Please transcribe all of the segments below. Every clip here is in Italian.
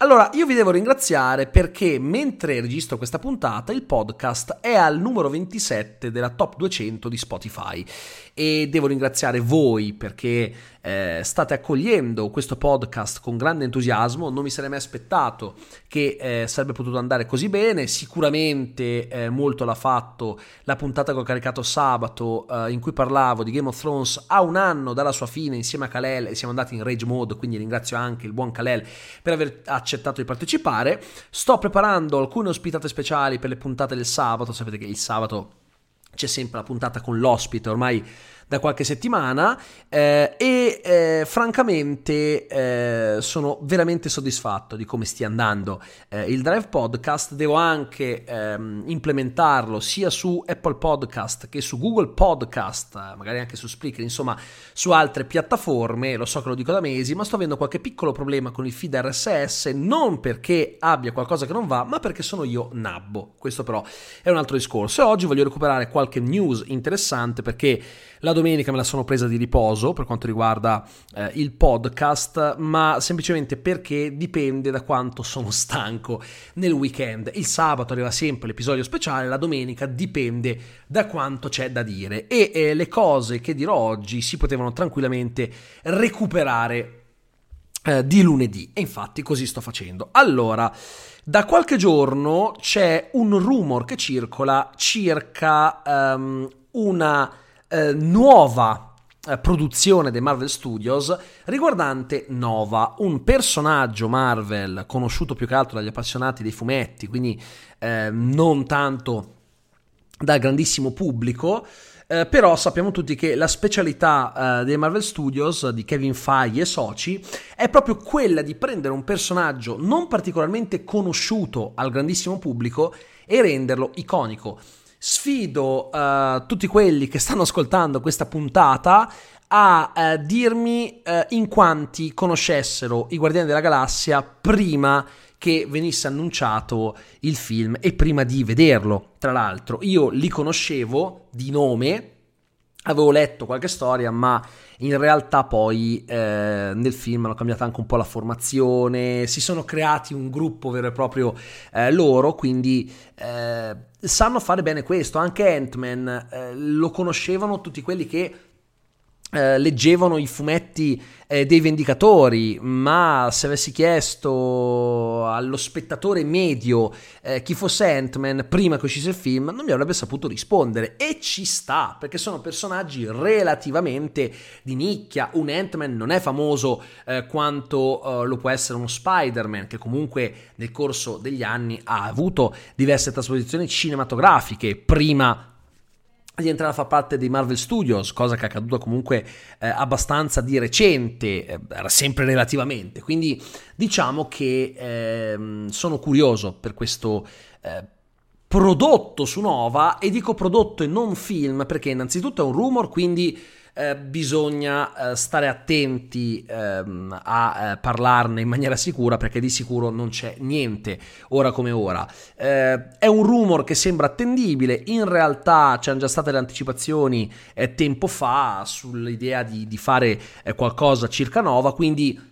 Allora, io vi devo ringraziare perché mentre registro questa puntata il podcast è al numero 27 della top 200 di Spotify. E devo ringraziare voi perché eh, state accogliendo questo podcast con grande entusiasmo, non mi sarei mai aspettato che eh, sarebbe potuto andare così bene, sicuramente eh, molto l'ha fatto la puntata che ho caricato sabato eh, in cui parlavo di Game of Thrones a un anno dalla sua fine insieme a Kalel. E siamo andati in rage mode, quindi ringrazio anche il buon Kalel per aver accettato di partecipare. Sto preparando alcune ospitate speciali per le puntate del sabato, sapete che il sabato c'è sempre la puntata con l'ospite, ormai da qualche settimana eh, e eh, francamente eh, sono veramente soddisfatto di come stia andando eh, il Drive Podcast. Devo anche ehm, implementarlo sia su Apple Podcast che su Google Podcast, magari anche su Spreaker, insomma su altre piattaforme. Lo so che lo dico da mesi, ma sto avendo qualche piccolo problema con il feed RSS, non perché abbia qualcosa che non va, ma perché sono io nabbo. Questo però è un altro discorso. E oggi voglio recuperare qualche news interessante perché la domenica me la sono presa di riposo per quanto riguarda eh, il podcast, ma semplicemente perché dipende da quanto sono stanco nel weekend. Il sabato arriva sempre l'episodio speciale, la domenica dipende da quanto c'è da dire e eh, le cose che dirò oggi si potevano tranquillamente recuperare eh, di lunedì e infatti così sto facendo. Allora, da qualche giorno c'è un rumor che circola circa um, una eh, nuova eh, produzione dei Marvel Studios riguardante Nova, un personaggio Marvel conosciuto più che altro dagli appassionati dei fumetti, quindi eh, non tanto dal grandissimo pubblico. Eh, però sappiamo tutti che la specialità eh, dei Marvel Studios di Kevin Feige e soci è proprio quella di prendere un personaggio non particolarmente conosciuto al grandissimo pubblico e renderlo iconico. Sfido uh, tutti quelli che stanno ascoltando questa puntata a uh, dirmi uh, in quanti conoscessero i Guardiani della Galassia prima che venisse annunciato il film e prima di vederlo. Tra l'altro, io li conoscevo di nome, avevo letto qualche storia, ma in realtà poi eh, nel film hanno cambiato anche un po' la formazione, si sono creati un gruppo vero e proprio eh, loro, quindi eh, sanno fare bene questo. Anche Ant-Man eh, lo conoscevano tutti quelli che eh, leggevano i fumetti eh, dei Vendicatori, ma se avessi chiesto allo spettatore medio eh, chi fosse Ant-Man prima che uscisse il film, non mi avrebbe saputo rispondere. E ci sta, perché sono personaggi relativamente di nicchia. Un Ant-Man non è famoso eh, quanto eh, lo può essere uno Spider-Man, che comunque nel corso degli anni ha avuto diverse trasposizioni cinematografiche prima di entrare a far parte dei Marvel Studios, cosa che è accaduta comunque eh, abbastanza di recente, eh, sempre relativamente. Quindi diciamo che eh, sono curioso per questo eh, prodotto su Nova e dico prodotto e non film perché innanzitutto è un rumor, quindi eh, bisogna eh, stare attenti ehm, a eh, parlarne in maniera sicura perché di sicuro non c'è niente ora come ora. Eh, è un rumor che sembra attendibile, in realtà c'erano già state le anticipazioni eh, tempo fa sull'idea di, di fare qualcosa circa Nova, quindi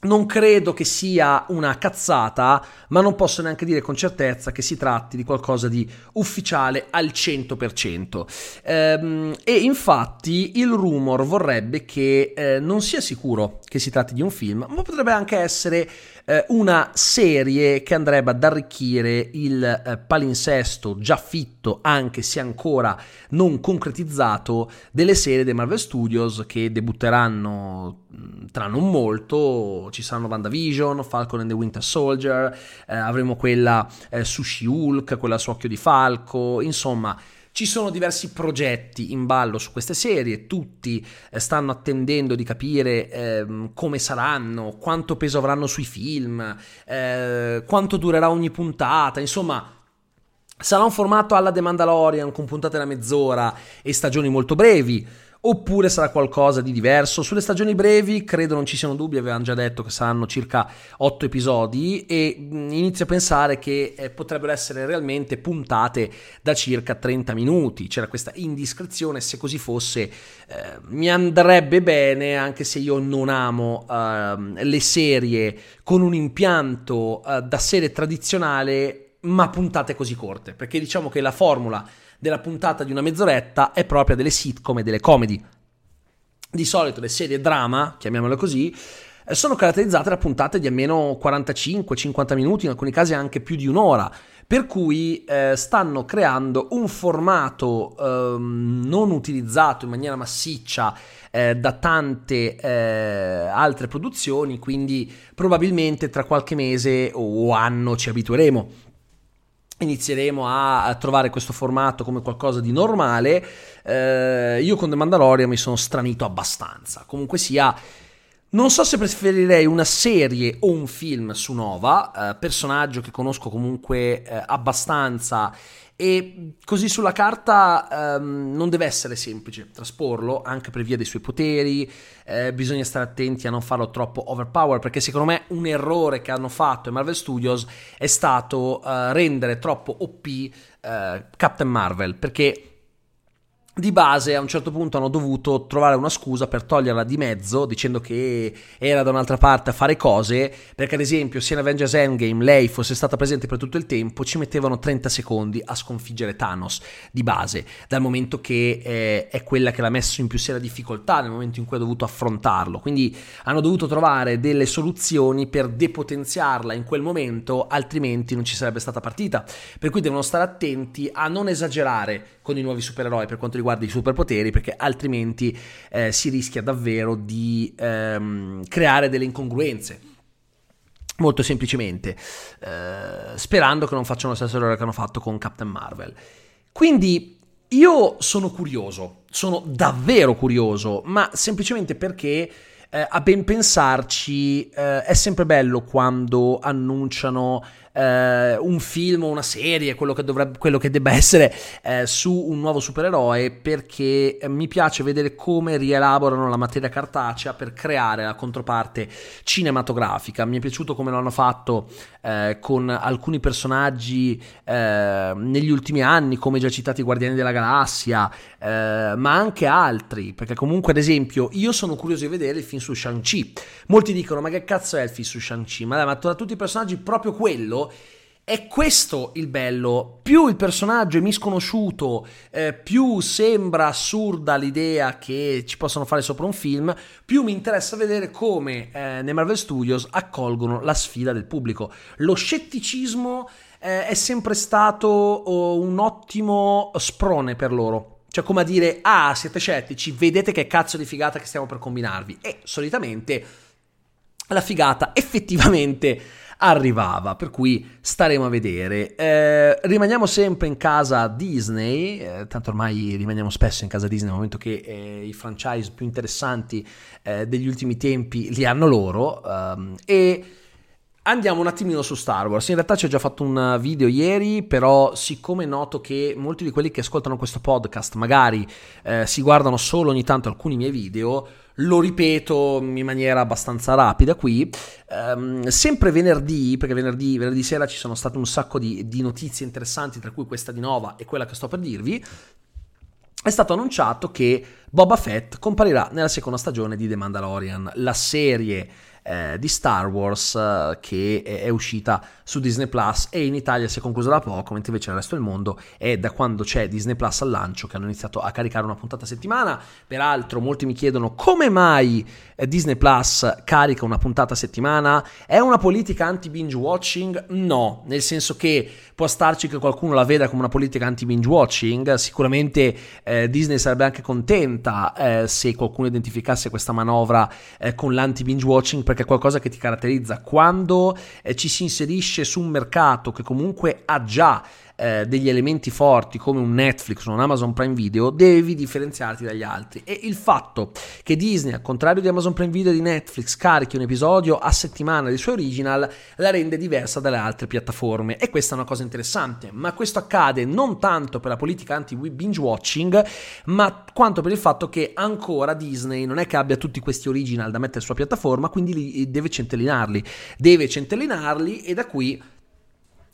non credo che sia una cazzata, ma non posso neanche dire con certezza che si tratti di qualcosa di ufficiale al 100%. Ehm, e infatti il rumor vorrebbe che eh, non sia sicuro che si tratti di un film, ma potrebbe anche essere eh, una serie che andrebbe ad arricchire il eh, palinsesto già fitto, anche se ancora non concretizzato, delle serie dei Marvel Studios che debutteranno tra non molto. Ci saranno WandaVision, Falcon and the Winter Soldier, eh, avremo quella eh, su She-Hulk, quella su Occhio di Falco, insomma Ci sono diversi progetti in ballo su queste serie, tutti eh, stanno attendendo di capire eh, come saranno, quanto peso avranno sui film, eh, quanto durerà ogni puntata, insomma sarà un formato alla The Mandalorian con puntate da mezz'ora e stagioni molto brevi oppure sarà qualcosa di diverso. Sulle stagioni brevi credo non ci siano dubbi, avevano già detto che saranno circa 8 episodi e mm, inizio a pensare che eh, potrebbero essere realmente puntate da circa 30 minuti. C'era questa indiscrezione, se così fosse eh, mi andrebbe bene anche se io non amo eh, le serie con un impianto eh, da serie tradizionale ma puntate così corte, perché diciamo che la formula della puntata di una mezz'oretta è propria delle sitcom e delle comedy. Di solito le serie drama, chiamiamole così, eh, sono caratterizzate da puntate di almeno 45-50 minuti, in alcuni casi anche più di un'ora, per cui eh, stanno creando un formato eh, non utilizzato in maniera massiccia eh, da tante eh, altre produzioni, quindi probabilmente tra qualche mese o anno ci abitueremo inizieremo a, trovare questo formato come qualcosa di normale. Eh, io con The Mandalorian mi sono stranito abbastanza. Comunque sia, non so se preferirei una serie o un film su Nova, eh, personaggio che conosco comunque eh, abbastanza e così sulla carta ehm, non deve essere semplice trasporlo anche per via dei suoi poteri, eh, bisogna stare attenti a non farlo troppo overpower perché secondo me un errore che hanno fatto i Marvel Studios è stato eh, rendere troppo OP eh, Captain Marvel perché di base a un certo punto hanno dovuto trovare una scusa per toglierla di mezzo dicendo che era da un'altra parte a fare cose perché ad esempio se in Avengers Endgame lei fosse stata presente per tutto il tempo ci mettevano 30 secondi a sconfiggere Thanos di base dal momento che eh, è quella che l'ha messo in più seria difficoltà nel momento in cui ha dovuto affrontarlo. Quindi hanno dovuto trovare delle soluzioni per depotenziarla in quel momento altrimenti non ci sarebbe stata partita. Per cui devono stare attenti a non esagerare con i nuovi supereroi per quanto riguarda i superpoteri, perché altrimenti eh, si rischia davvero di ehm, creare delle incongruenze. Molto semplicemente, eh, sperando che non facciano lo stesso errore che hanno fatto con Captain Marvel. Quindi io sono curioso, sono davvero curioso, ma semplicemente perché eh, a ben pensarci eh, è sempre bello quando annunciano eh, un film o una serie, quello che, dovrebbe, quello che debba essere eh, su un nuovo supereroe, perché mi piace vedere come rielaborano la materia cartacea per creare la controparte cinematografica. Mi è piaciuto come lo hanno fatto eh, con alcuni personaggi eh, negli ultimi anni, come già citati Guardiani della Galassia, ma anche altri, perché comunque ad esempio io sono curioso di vedere il film su Shang-Chi. Molti dicono ma che cazzo è il film su Shang-Chi? Ma, dai, ma tra tutti i personaggi proprio quello è questo il bello. Più il personaggio è misconosciuto, eh, più sembra assurda l'idea che ci possano fare sopra un film, più mi interessa vedere come eh, nei Marvel Studios accolgono la sfida del pubblico. Lo scetticismo eh, è sempre stato oh, un ottimo sprone per loro. Cioè, come a dire, ah, siete scettici, vedete che cazzo di figata che stiamo per combinarvi. E solitamente la figata effettivamente arrivava, per cui staremo a vedere. Eh, rimaniamo sempre in casa Disney, eh, tanto ormai rimaniamo spesso in casa Disney nel momento che eh, i franchise più interessanti eh, degli ultimi tempi li hanno loro ehm, e Andiamo un attimino su Star Wars. In realtà ci ho già fatto un video ieri, però siccome noto che molti di quelli che ascoltano questo podcast magari eh, si guardano solo ogni tanto alcuni miei video, lo ripeto in maniera abbastanza rapida qui. Um, sempre venerdì, perché venerdì, venerdì, sera ci sono state un sacco di, di notizie interessanti, tra cui questa di Nova e quella che sto per dirvi è stato annunciato che Boba Fett comparirà nella seconda stagione di The Mandalorian, la serie eh, di Star Wars eh, che è, uscita su Disney Plus e in Italia si è conclusa da poco, mentre invece nel resto del mondo è da quando c'è Disney Plus al lancio che hanno iniziato a caricare una puntata a settimana. Peraltro molti mi chiedono come mai eh, Disney Plus carica una puntata a settimana. È una politica anti-binge watching? No, nel senso che può starci che qualcuno la veda come una politica anti-binge watching, sicuramente eh, Disney sarebbe anche contenta eh, se qualcuno identificasse questa manovra con l'anti-binge watching perché è qualcosa che ti caratterizza. Quando eh, ci si inserisce su un mercato che comunque ha già eh, degli elementi forti come un Netflix o un Amazon Prime Video, devi differenziarti dagli altri. E il fatto che Disney, al contrario di Amazon Prime Video e di Netflix, carichi un episodio a settimana dei suoi original, la rende diversa dalle altre piattaforme. E questa è una cosa interessante. Ma questo accade non tanto per la politica anti-binge watching, ma quanto per il fatto che ancora Disney non è che abbia tutti questi original da mettere sulla piattaforma, quindi li, deve centellinarli. Deve centellinarli e da qui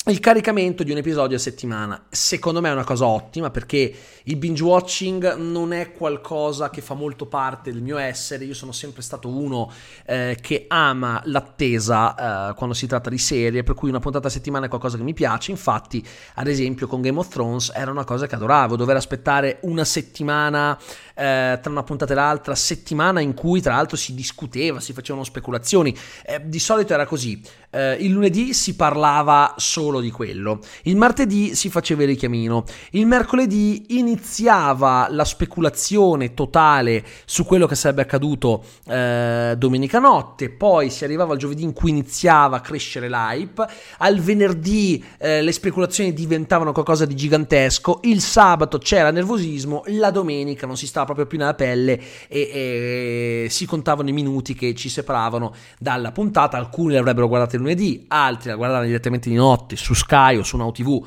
il caricamento di un episodio a settimana secondo me è una cosa ottima perché il binge watching non è qualcosa che fa molto parte del mio essere. Io sono sempre stato uno eh, che ama l'attesa eh, quando si tratta di serie per cui una puntata a settimana è qualcosa che mi piace. Infatti ad esempio con Game of Thrones era una cosa che adoravo dover aspettare una settimana eh, tra una puntata e l'altra settimana in cui tra l'altro si discuteva si facevano speculazioni. Eh, di solito era così. Eh, il lunedì si parlava solo di quello, il martedì si faceva il richiamino, il mercoledì iniziava la speculazione totale su quello che sarebbe accaduto eh, domenica notte, poi si arrivava al giovedì in cui iniziava a crescere l'hype, al venerdì eh, le speculazioni diventavano qualcosa di gigantesco, il sabato c'era nervosismo, la domenica non si stava proprio più nella pelle e, e si contavano i minuti che ci separavano dalla puntata, alcuni l'avrebbero guardata lunedì, altri la guardavano direttamente di notte su Sky o su Now TV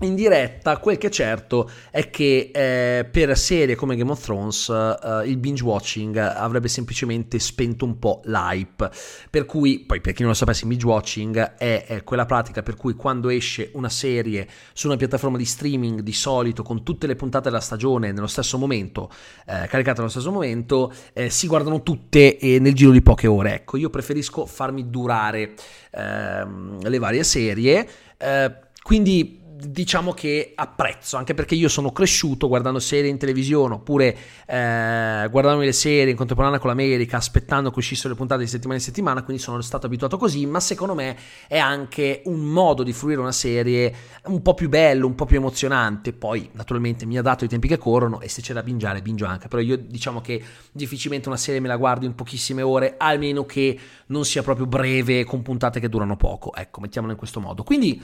in diretta, quel che è certo è che eh, per serie come Game of Thrones eh, il binge watching avrebbe semplicemente spento un po' l'hype. Per cui, poi per chi non lo sapesse, il binge watching è, è, quella pratica per cui quando esce una serie su una piattaforma di streaming, di solito con tutte le puntate della stagione nello stesso momento, eh, caricate nello stesso momento, eh, si guardano tutte nel giro di poche ore. Ecco, io preferisco farmi durare ehm, le varie serie. Eh, quindi diciamo che apprezzo, anche perché io sono cresciuto guardando serie in televisione oppure eh, guardandomi le serie in contemporanea con l'America, aspettando che uscissero le puntate di settimana in settimana, quindi sono stato abituato così, ma secondo me è anche un modo di fruire una serie un po' più bello, un po' più emozionante. Poi, naturalmente, mi ha dato i tempi che corrono e se c'è da bingiare, bingio anche. Però io diciamo che difficilmente una serie me la guardo in pochissime ore, almeno che non sia proprio breve con puntate che durano poco. Ecco, mettiamolo in questo modo. Quindi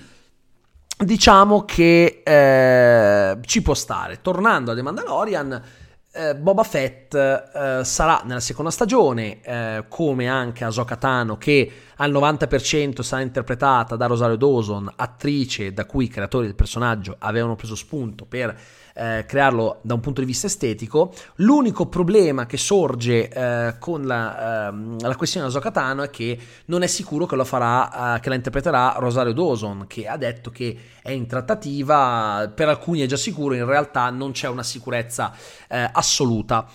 diciamo che eh, ci può stare. Tornando a The Mandalorian, eh, Boba Fett eh, sarà nella seconda stagione, eh, come anche Ahsoka Tano, che al 90% sarà interpretata da Rosario Dawson, attrice da cui i creatori del personaggio avevano preso spunto per eh, crearlo da un punto di vista estetico. L'unico problema che sorge eh, con la, ehm, la questione di Zocatano è che non è sicuro che, farà, eh, che la interpreterà Rosario Dawson, che ha detto che è in trattativa, per alcuni è già sicuro, in realtà non c'è una sicurezza eh, assoluta.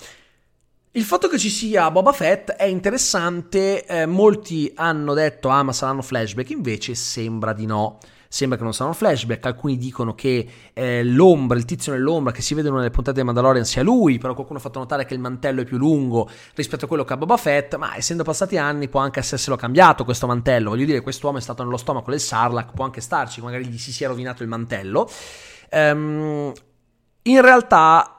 Il fatto che ci sia Boba Fett è interessante, eh, molti hanno detto ah ma saranno flashback, invece sembra di no. Sembra che non siano flashback, alcuni dicono che eh, l'ombra, il tizio nell'ombra che si vede nelle puntate di Mandalorian sia lui, però qualcuno ha fatto notare che il mantello è più lungo rispetto a quello che ha Boba Fett, ma essendo passati anni può anche esserselo cambiato questo mantello, voglio dire quest'uomo è stato nello stomaco del Sarlacc, può anche starci, magari gli si sia rovinato il mantello. Um, in realtà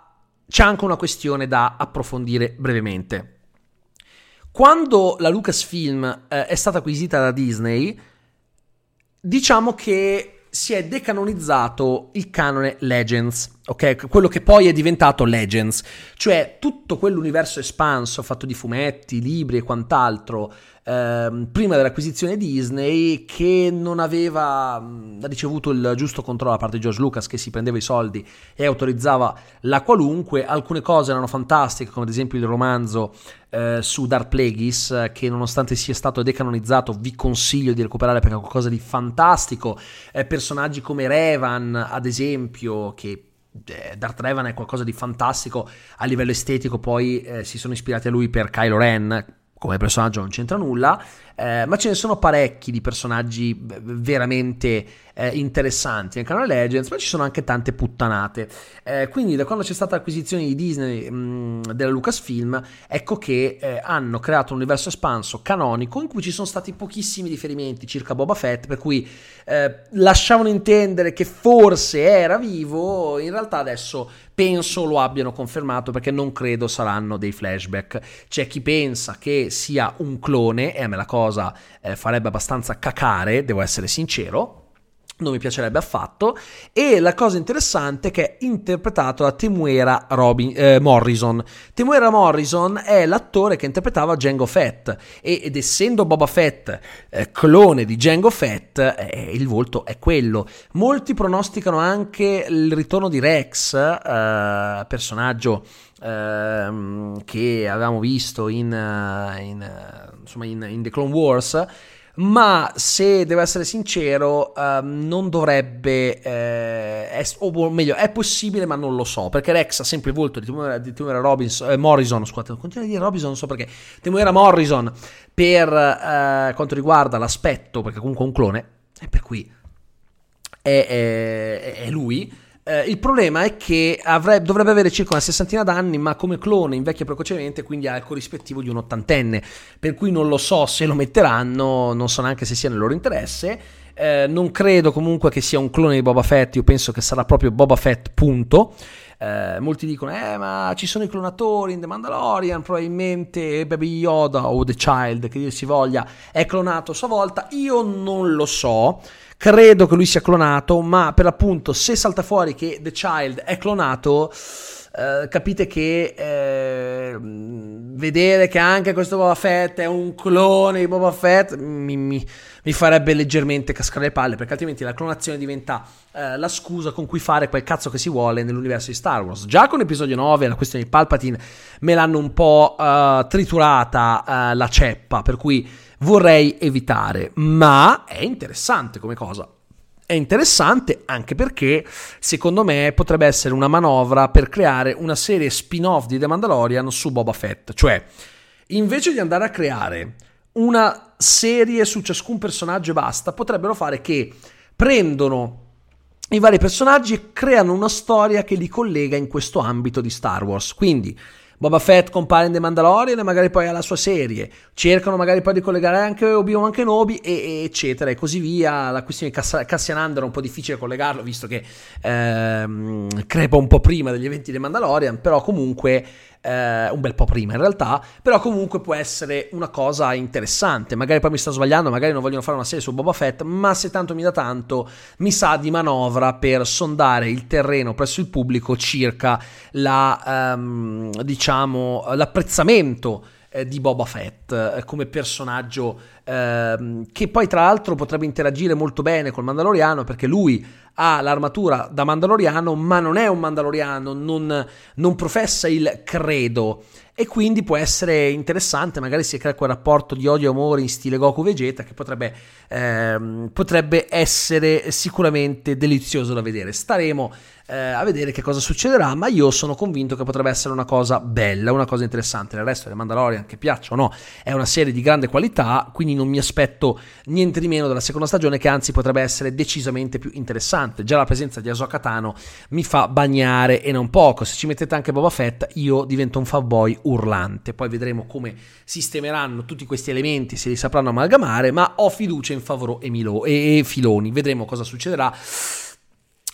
c'è anche una questione da approfondire brevemente. Quando la Lucasfilm eh, è stata acquisita da Disney, diciamo che si è decanonizzato il canone Legends, ok? Quello che poi è diventato Legends, cioè tutto quell'universo espanso fatto di fumetti, libri e quant'altro ehm, prima dell'acquisizione Disney che non aveva mh, ricevuto il giusto controllo da parte di George Lucas che si prendeva i soldi e autorizzava la qualunque. Alcune cose erano fantastiche, come ad esempio il romanzo eh, su Dark Plagueis che nonostante sia stato decanonizzato vi consiglio di recuperare perché è qualcosa di fantastico. Eh, personaggi come Revan, ad esempio, che eh, Darth Revan è qualcosa di fantastico a livello estetico, poi eh, si sono ispirati a lui per Kylo Ren, come personaggio non c'entra nulla, eh, ma ce ne sono parecchi di personaggi veramente eh, interessanti nel canale Legends, ma ci sono anche tante puttanate. Eh, quindi da quando c'è stata l'acquisizione di Disney mh, mm, della Lucasfilm, ecco che eh, hanno creato un universo espanso canonico in cui ci sono stati pochissimi riferimenti circa Boba Fett, per cui eh, lasciavano intendere che forse era vivo, in realtà adesso penso lo abbiano confermato perché non credo saranno dei flashback. C'è chi pensa che sia un clone e a me la cosa eh, farebbe abbastanza cacare, devo essere sincero non mi piacerebbe affatto. E la cosa interessante è che è interpretato da Temuera Robin, eh, Morrison. Temuera Morrison è l'attore che interpretava Django Fett e, ed essendo Boba Fett eh, clone di Django Fett, eh, il volto è quello. Molti pronosticano anche il ritorno di Rex, eh, personaggio ehm, che avevamo visto in, eh, in, insomma in, in The Clone Wars ma se devo essere sincero um, non dovrebbe eh, es- o meglio è possibile ma non lo so perché Rex ha sempre il volto di Temuera, Robinson, eh, Morrison scusate continuo a dire Robinson non so perché. Temuera Morrison per eh, quanto riguarda l'aspetto perché comunque è un clone e per cui è, è, è lui eh, il problema è che avrebbe, dovrebbe avere circa una sessantina d'anni, ma come clone invecchia precocemente, quindi ha il corrispettivo di un ottantenne. Per cui non lo so se lo metteranno, non so neanche se sia nel loro interesse. Eh, non credo comunque che sia un clone di Boba Fett, io penso che sarà proprio Boba Fett, punto. Eh, molti dicono, eh, ma ci sono i clonatori in The Mandalorian, probabilmente Baby Yoda o The Child, che dir si voglia, è clonato a sua volta. Io non lo so. Credo che lui sia clonato, ma per l'appunto, se salta fuori che The Child è clonato, eh, capite che eh, vedere che anche questo Boba Fett è un clone di Boba Fett mi, mi, mi farebbe leggermente cascare le palle, perché altrimenti la clonazione diventa eh, la scusa con cui fare quel cazzo che si vuole nell'universo di Star Wars. Già con episodio 9, la questione di Palpatine, me l'hanno un po' eh, triturata eh, la ceppa, per cui vorrei evitare, ma è interessante come cosa. È interessante anche perché, secondo me, potrebbe essere una manovra per creare una serie spin-off di The Mandalorian su Boba Fett. Cioè, invece di andare a creare una serie su ciascun personaggio e basta, potrebbero fare che prendono i vari personaggi e creano una storia che li collega in questo ambito di Star Wars. Quindi Boba Fett compare in The Mandalorian e magari poi ha la sua serie, cercano magari poi di collegare anche Obi-Wan Kenobi e, e eccetera e così via. La questione di Cass- Cassian Andor è un po' difficile collegarlo visto che ehm, crepa un po' prima degli eventi di Mandalorian, però comunque eh, un bel po' prima in realtà, però comunque può essere una cosa interessante. Magari poi mi sto sbagliando, magari non vogliono fare una serie su Boba Fett, ma se tanto mi dà tanto, mi sa di manovra per sondare il terreno presso il pubblico circa la, ehm, diciamo, l'apprezzamento eh, di Boba Fett eh, come personaggio eh, che poi tra l'altro potrebbe interagire molto bene col Mandaloriano perché lui ha l'armatura da Mandaloriano ma non è un Mandaloriano, non, non professa il credo e quindi può essere interessante, magari si crea quel rapporto di odio e amore in stile Goku Vegeta che potrebbe, ehm, potrebbe essere sicuramente delizioso da vedere. Staremo eh, a vedere che cosa succederà, ma io sono convinto che potrebbe essere una cosa bella, una cosa interessante. Il resto delle Mandalorian, che piaccia o no, è una serie di grande qualità, quindi non mi aspetto niente di meno dalla seconda stagione, che anzi potrebbe essere decisamente più interessante. Già la presenza di Ahsoka Tano mi fa bagnare e non poco. Se ci mettete anche Boba Fett, io divento un fanboy urlante. Poi vedremo come sistemeranno tutti questi elementi, se li sapranno amalgamare, ma ho fiducia in Favreau e, e Filoni. Vedremo cosa succederà.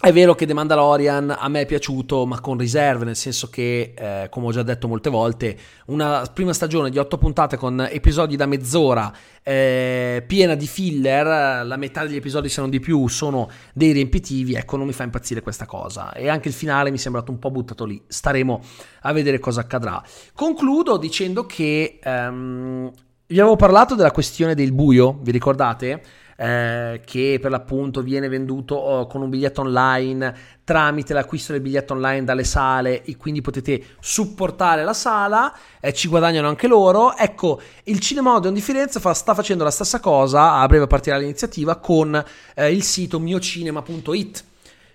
È vero che The Mandalorian a me è piaciuto, ma con riserve, nel senso che, eh, come ho già detto molte volte, una prima stagione di otto puntate con episodi da mezz'ora eh, piena di filler, la metà degli episodi, se non di più, sono dei riempitivi, ecco, non mi fa impazzire questa cosa. E anche il finale mi è sembrato un po' buttato lì. Staremo a vedere cosa accadrà. Concludo dicendo che um, vi avevo parlato della questione del buio, vi ricordate? Eh, che per l'appunto viene venduto oh, con un biglietto online tramite l'acquisto del biglietto online dalle sale e quindi potete supportare la sala, eh, ci guadagnano anche loro. Ecco, il Cinema Odeon di Firenze fa, sta facendo la stessa cosa, a breve partirà l'iniziativa, con eh, il sito miocinema.it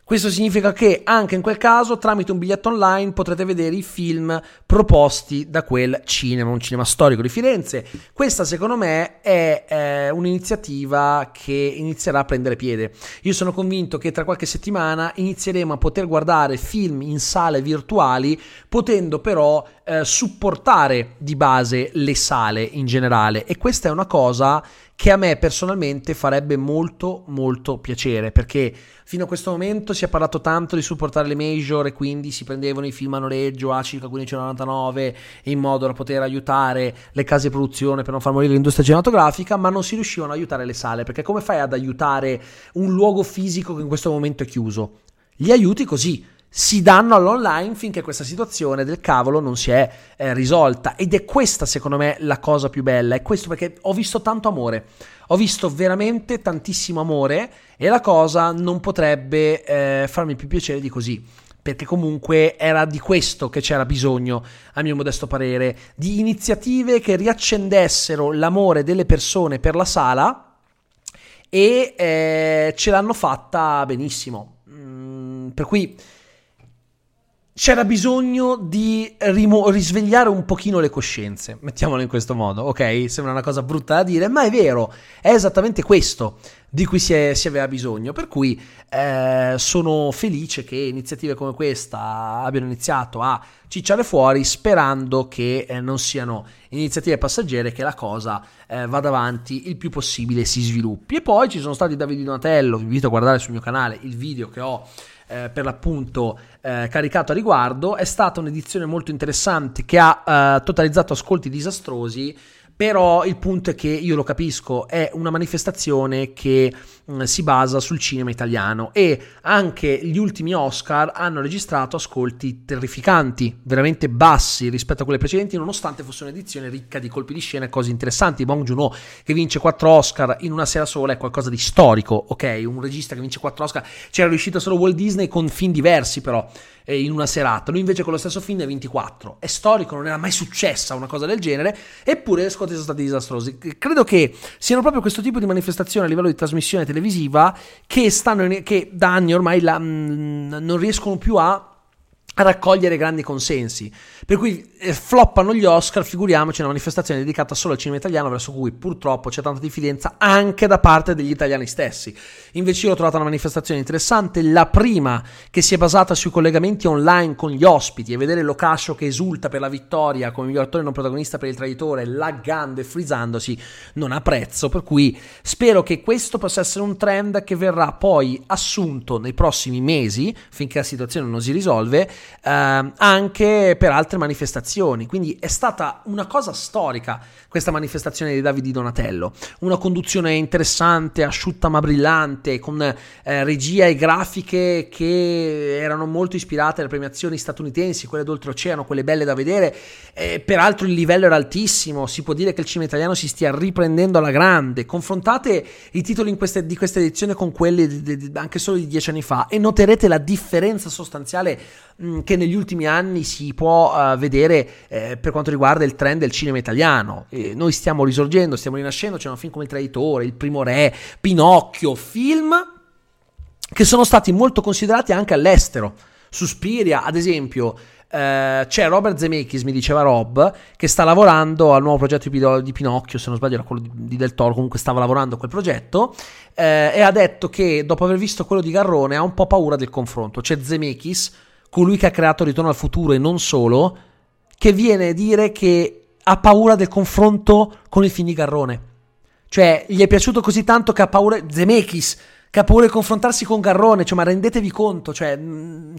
questo significa che anche in quel caso, tramite un biglietto online, potrete vedere i film proposti da quel cinema, un cinema storico di Firenze. Questa, secondo me, è eh, un'iniziativa che inizierà a prendere piede. Io sono convinto che tra qualche settimana inizieremo a poter guardare film in sale virtuali, potendo però eh, supportare di base le sale in generale. E questa è una cosa che a me personalmente farebbe molto molto piacere perché fino a questo momento si è parlato tanto di supportare le major e quindi si prendevano i film a noleggio a circa 15,99 in modo da poter aiutare le case di produzione per non far morire l'industria cinematografica ma non si riuscivano ad aiutare le sale perché come fai ad aiutare un luogo fisico che in questo momento è chiuso? Li aiuti così si danno all'online finché questa situazione del cavolo non si è eh, risolta. Ed è questa secondo me la cosa più bella, è questo perché ho visto tanto amore, ho visto veramente tantissimo amore e la cosa non potrebbe eh, farmi più piacere di così perché comunque era di questo che c'era bisogno, a mio modesto parere, di iniziative che riaccendessero l'amore delle persone per la sala e eh, ce l'hanno fatta benissimo. Mm, per cui c'era bisogno di rimo- risvegliare un pochino le coscienze, mettiamolo in questo modo, ok? Sembra una cosa brutta da dire, ma è vero, è esattamente questo di cui si, è, si aveva bisogno, per cui eh, sono felice che iniziative come questa abbiano iniziato a cicciare fuori, sperando che eh, non siano iniziative passeggere, che la cosa eh, vada avanti il più possibile si sviluppi. E poi ci sono stati Davide Donatello, vi invito a guardare sul mio canale il video che ho eh, per l'appunto eh, caricato a riguardo. È stata un'edizione molto interessante che ha eh, totalizzato ascolti disastrosi però il punto è che io lo capisco, è una manifestazione che mh, si basa sul cinema italiano e anche gli ultimi Oscar hanno registrato ascolti terrificanti, veramente bassi rispetto a quelle precedenti, nonostante fosse un'edizione ricca di colpi di scena e cose interessanti. Bong Joon-ho che vince 4 Oscar in una sera sola è qualcosa di storico, ok? Un regista che vince 4 Oscar, c'era riuscito solo Walt Disney con film diversi però eh, in una serata. Lui invece con lo stesso film ha 24. È storico, non era mai successa una cosa del genere, eppure le scotte sono stati disastrosi. Credo che siano proprio questo tipo di manifestazioni a livello di trasmissione televisiva che, in, che da anni ormai la, mh, mm, non riescono più a a raccogliere grandi consensi. Per cui eh, floppano gli Oscar, figuriamoci una manifestazione dedicata solo al cinema italiano, verso cui purtroppo c'è tanta diffidenza anche da parte degli italiani stessi. Invece io ho trovato una manifestazione interessante, la prima che si è basata sui collegamenti online con gli ospiti e vedere Locascio che esulta per la vittoria come miglior attore non protagonista per il traditore, laggando e frizzandosi, non ha prezzo. Per cui spero che questo possa essere un trend che verrà poi assunto nei prossimi mesi, finché la situazione non si risolve eh, anche per altre manifestazioni. Quindi è stata una cosa storica questa manifestazione di Davide Donatello. Una conduzione interessante, asciutta ma brillante, con eh, regia e grafiche che erano molto ispirate alle premiazioni statunitensi, quelle d'oltreoceano, quelle belle da vedere. Eh, peraltro il livello era altissimo, si può dire che il cinema italiano si stia riprendendo alla grande. Confrontate i titoli queste, di questa edizione con quelli di, di, anche solo di dieci anni fa e noterete la differenza sostanziale mh, che negli ultimi anni si può uh, vedere eh, per quanto riguarda il trend del cinema italiano. E noi stiamo risorgendo, stiamo rinascendo, c'è un film come Il Traditore, Il Primo Re, Pinocchio, film che sono stati molto considerati anche all'estero. Suspiria, ad esempio, Uh, c'è Robert Zemeckis, mi diceva Rob, che sta lavorando al nuovo progetto di, Pinocchio, se non sbaglio era quello di, Del Toro, comunque stava lavorando a quel progetto, uh, e ha detto che dopo aver visto quello di Garrone ha un po' paura del confronto. C'è Zemeckis, colui che ha creato Ritorno al futuro e non solo, che viene a dire che ha paura del confronto con il film di Garrone. Cioè, gli è piaciuto così tanto che ha paura. Zemeckis, che ha paura di confrontarsi con Garrone. Cioè, ma rendetevi conto, cioè, mh,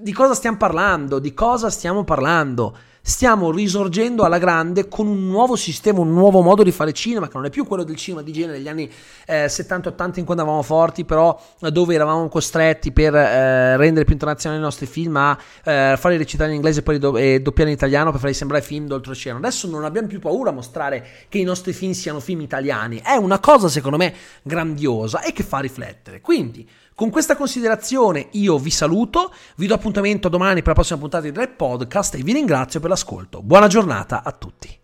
di cosa stiamo parlando? Di cosa stiamo parlando? Stiamo risorgendo alla grande con un nuovo sistema, un nuovo modo di fare cinema, che non è più quello del cinema di genere degli anni eh, 70-80 in cui andavamo forti, però dove eravamo costretti per eh, rendere più internazionali i nostri film a eh, farli recitare in inglese e poi do- e doppiare in italiano per farli sembrare film d'oltreoceano. Adesso non abbiamo più paura a mostrare che i nostri film siano film italiani, è una cosa secondo me grandiosa e che fa riflettere. Quindi con questa considerazione io vi saluto, vi do appuntamento domani per la prossima puntata di Drive Podcast e vi ringrazio per l'ascolto. Buona giornata a tutti.